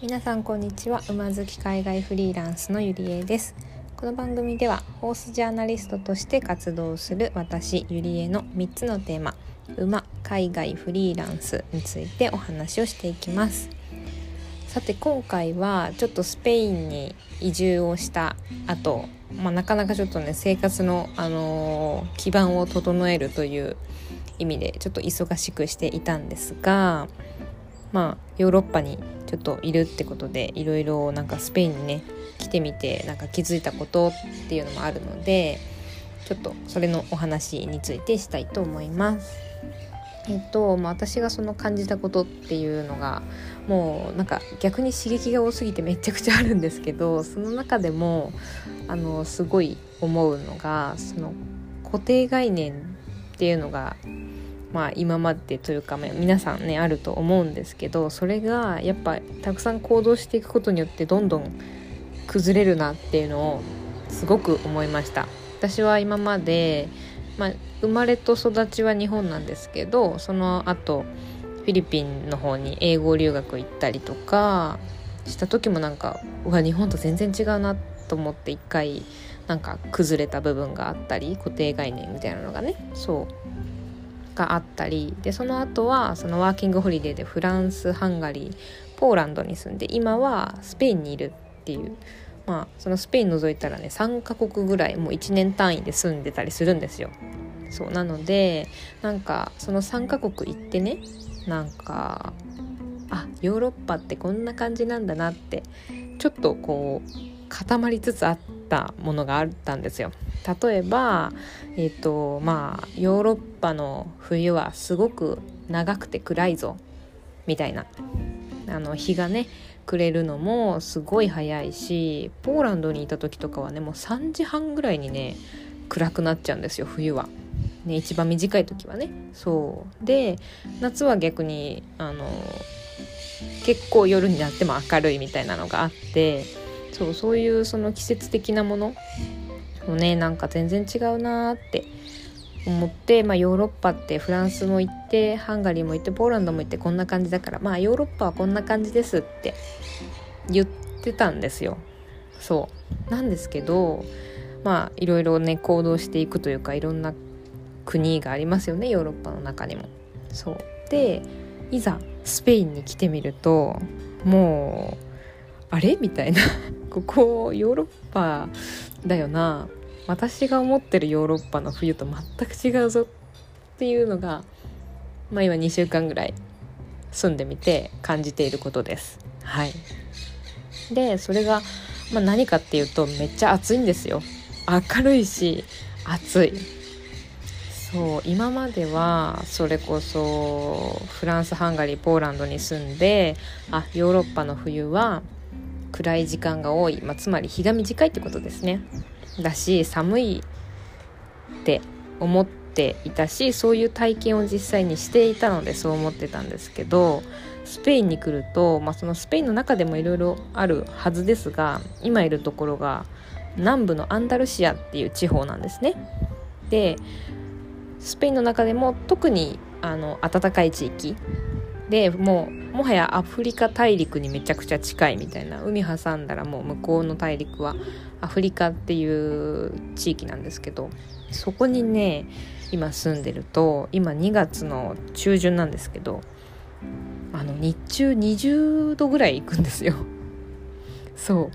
皆さんこんにちは。馬好き海外フリーランスのゆりえです。この番組ではホースジャーナリストとして活動する私ゆりえの3つのテーマ馬海外フリーランスについてお話をしていきます。さて今回はちょっとスペインに移住をした後、まあ、なかなかちょっとね生活の、あのー、基盤を整えるという意味でちょっと忙しくしていたんですがまあヨーロッパにちょっといるってことでいろいろなんかスペインにね来てみてなんか気づいたことっていうのもあるのでちょっとそれのお話についてしたいと思います。えっとまあ、私がその感じたことっていうのがもうなんか逆に刺激が多すぎてめちゃくちゃあるんですけどその中でもあのすごい思うのがその固定概念っていうのがまあ、今までというか、皆さんねあると思うんですけどそれがやっぱたくさん行動していくことによってどんどん崩れるなっていうのをすごく思いました。私は今まで、まあ、生まれと育ちは日本なんですけどその後フィリピンの方に英語留学行ったりとかした時もなんかうわ日本と全然違うなと思って一回なんか崩れた部分があったり固定概念みたいなのがねそうがあったりでその後はそのワーキングホリデーでフランスハンガリーポーランドに住んで今はスペインにいるっていうまあそのスペイン除いたらね3カ国ぐらいもう1年単位で住んでたりするんですよ。そうなのでなんかその3カ国行ってねなんかあヨーロッパってこんな感じなんだなってちょっとこう固まりつつあったものがあったんですよ。例えば、えーとまあ、ヨーロッパの冬はすごく長くて暗いぞみたいなあの日がね暮れるのもすごい早いしポーランドにいた時とかはねもう3時半ぐらいにね暗くなっちゃうんですよ冬は。ね、一番短い時はねそうで夏は逆にあの結構夜になっても明るいみたいなのがあってそうそういうその季節的なもの？もねなんか全然違うなーって思って、まあ、ヨーロッパってフランスも行ってハンガリーも行ってポーランドも行ってこんな感じだからまあヨーロッパはこんな感じですって言ってたんですよ。そう。なんですけどまあいろいろね行動していくというかいろんな国がありますよねヨーロッパの中にも。そう。でいざスペインに来てみるともうあれ？みたいな ここヨーロッパだよな私が思ってるヨーロッパの冬と全く違うぞっていうのが、まあ、今2週間ぐらい住んでみて感じていることです。はい、でそれが、まあ、何かっていうとめっちゃ暑いんですよ。明るいし暑い。そう今まではそれこそフランスハンガリーポーランドに住んであヨーロッパの冬は暗い時間が多い、まあ、つまり日が短いってことですねだし寒いって思っていたしそういう体験を実際にしていたのでそう思ってたんですけどスペインに来ると、まあ、そのスペインの中でもいろいろあるはずですが今いるところが南部のアンダルシアっていう地方なんですね。でスペインの中でも特にあの暖かい地域でもうもはやアフリカ大陸にめちゃくちゃ近いみたいな。海挟んだらもう向こうの大陸はアフリカっていう地域なんですけどそこにね今住んでると今2月の中旬なんですけどあの日中20度ぐらい行くんですよ。そ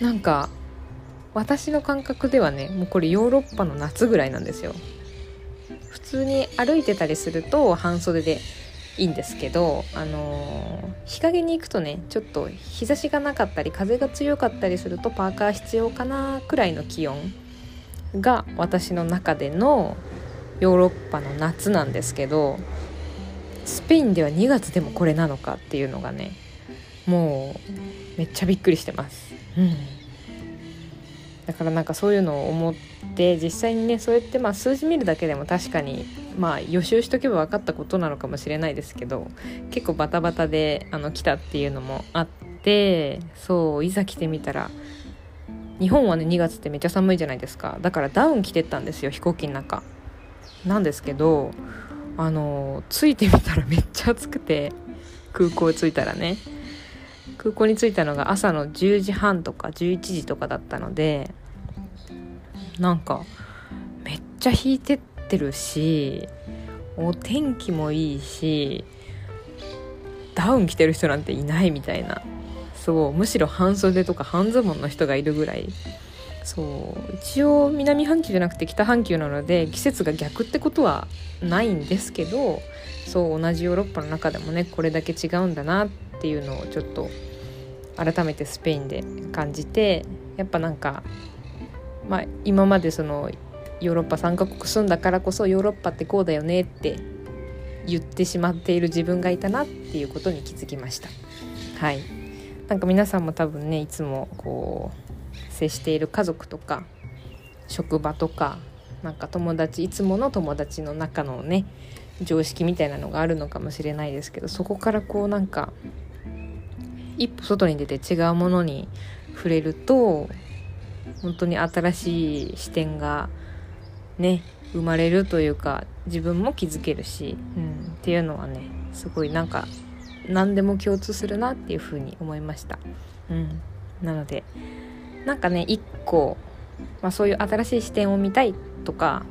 う。なんか私の感覚ではねもうこれヨーロッパの夏ぐらいなんですよ。普通に歩いてたりすると半袖でいいんですけど、あのー、日陰に行くとねちょっと日差しがなかったり風が強かったりするとパーカー必要かなくらいの気温が私の中でのヨーロッパの夏なんですけどスペインでは2月でもこれなのかっていうのがねもうめっちゃびっくりしてます。うんだからなんかそういうのを思ってで実際にねそうやってまあ数字見るだけでも確かにまあ予習しとけば分かったことなのかもしれないですけど結構バタバタであの来たっていうのもあってそういざ来てみたら日本はね2月ってめっちゃ寒いじゃないですか。だからダウン着てったんですよ飛行機の中。なんですけどあの着いてみたらめっちゃ暑くて空港着いたらね。空港に着いたのが朝の10時半とか11時とかだったのでなんかめっちゃ引いてってるしお天気もいいしダウン着てる人なんていないみたいな。そうむしろ半袖とか半ズボンの人がいるぐらい。そう一応南半球じゃなくて北半球なので季節が逆ってことはないんですけどそう同じヨーロッパの中でもねこれだけ違うんだなっていうのをちょっと改めてスペインで感じてやっぱなんか、まあ、今までそのヨーロッパ3カ国住んだからこそヨーロッパってこうだよねって言ってしまっている自分がいたなっていうことに気づきました。はい。なんか皆さんも多分ねいつもこう接している家族とか職場とかなんか友達いつもの友達の中のね常識みたいなのがあるのかもしれないですけどそこからこうなんか一歩外に出て違うものに触れると本当に新しい視点がね生まれるというか自分も気づけるし、うん、っていうのはねすごいなんか何でも共通するなっていうふうに思いました。うん、なのでなんかね一個、まあ、そういう新しい視点を見たいとか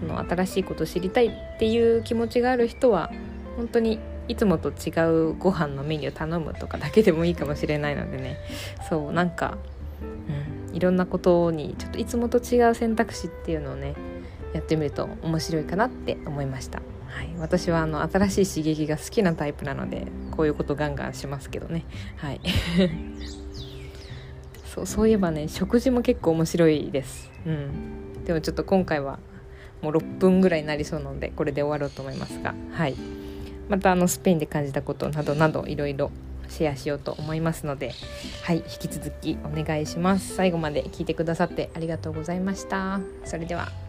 その新しいことを知りたいっていう気持ちがある人は本当にいつもと違うご飯のメニュー頼むとかだけでもいいかもしれないのでねそうなんか、うん、いろんなことにちょっといつもと違う選択肢っていうのをねやってみると面白いかなって思いました、はい、私はあの新しい刺激が好きなタイプなのでこういうことガンガンしますけどね。はい。そうそういえばね食事も結構面白いです。うん。でもちょっと今回はもう6分ぐらいになりそうなのでこれで終わろうと思いますが。はい。またあのスペインで感じたことなどなどいろいろシェアしようと思いますのではい引き続きお願いします。最後まで聞いてくださってありがとうございました。それでは。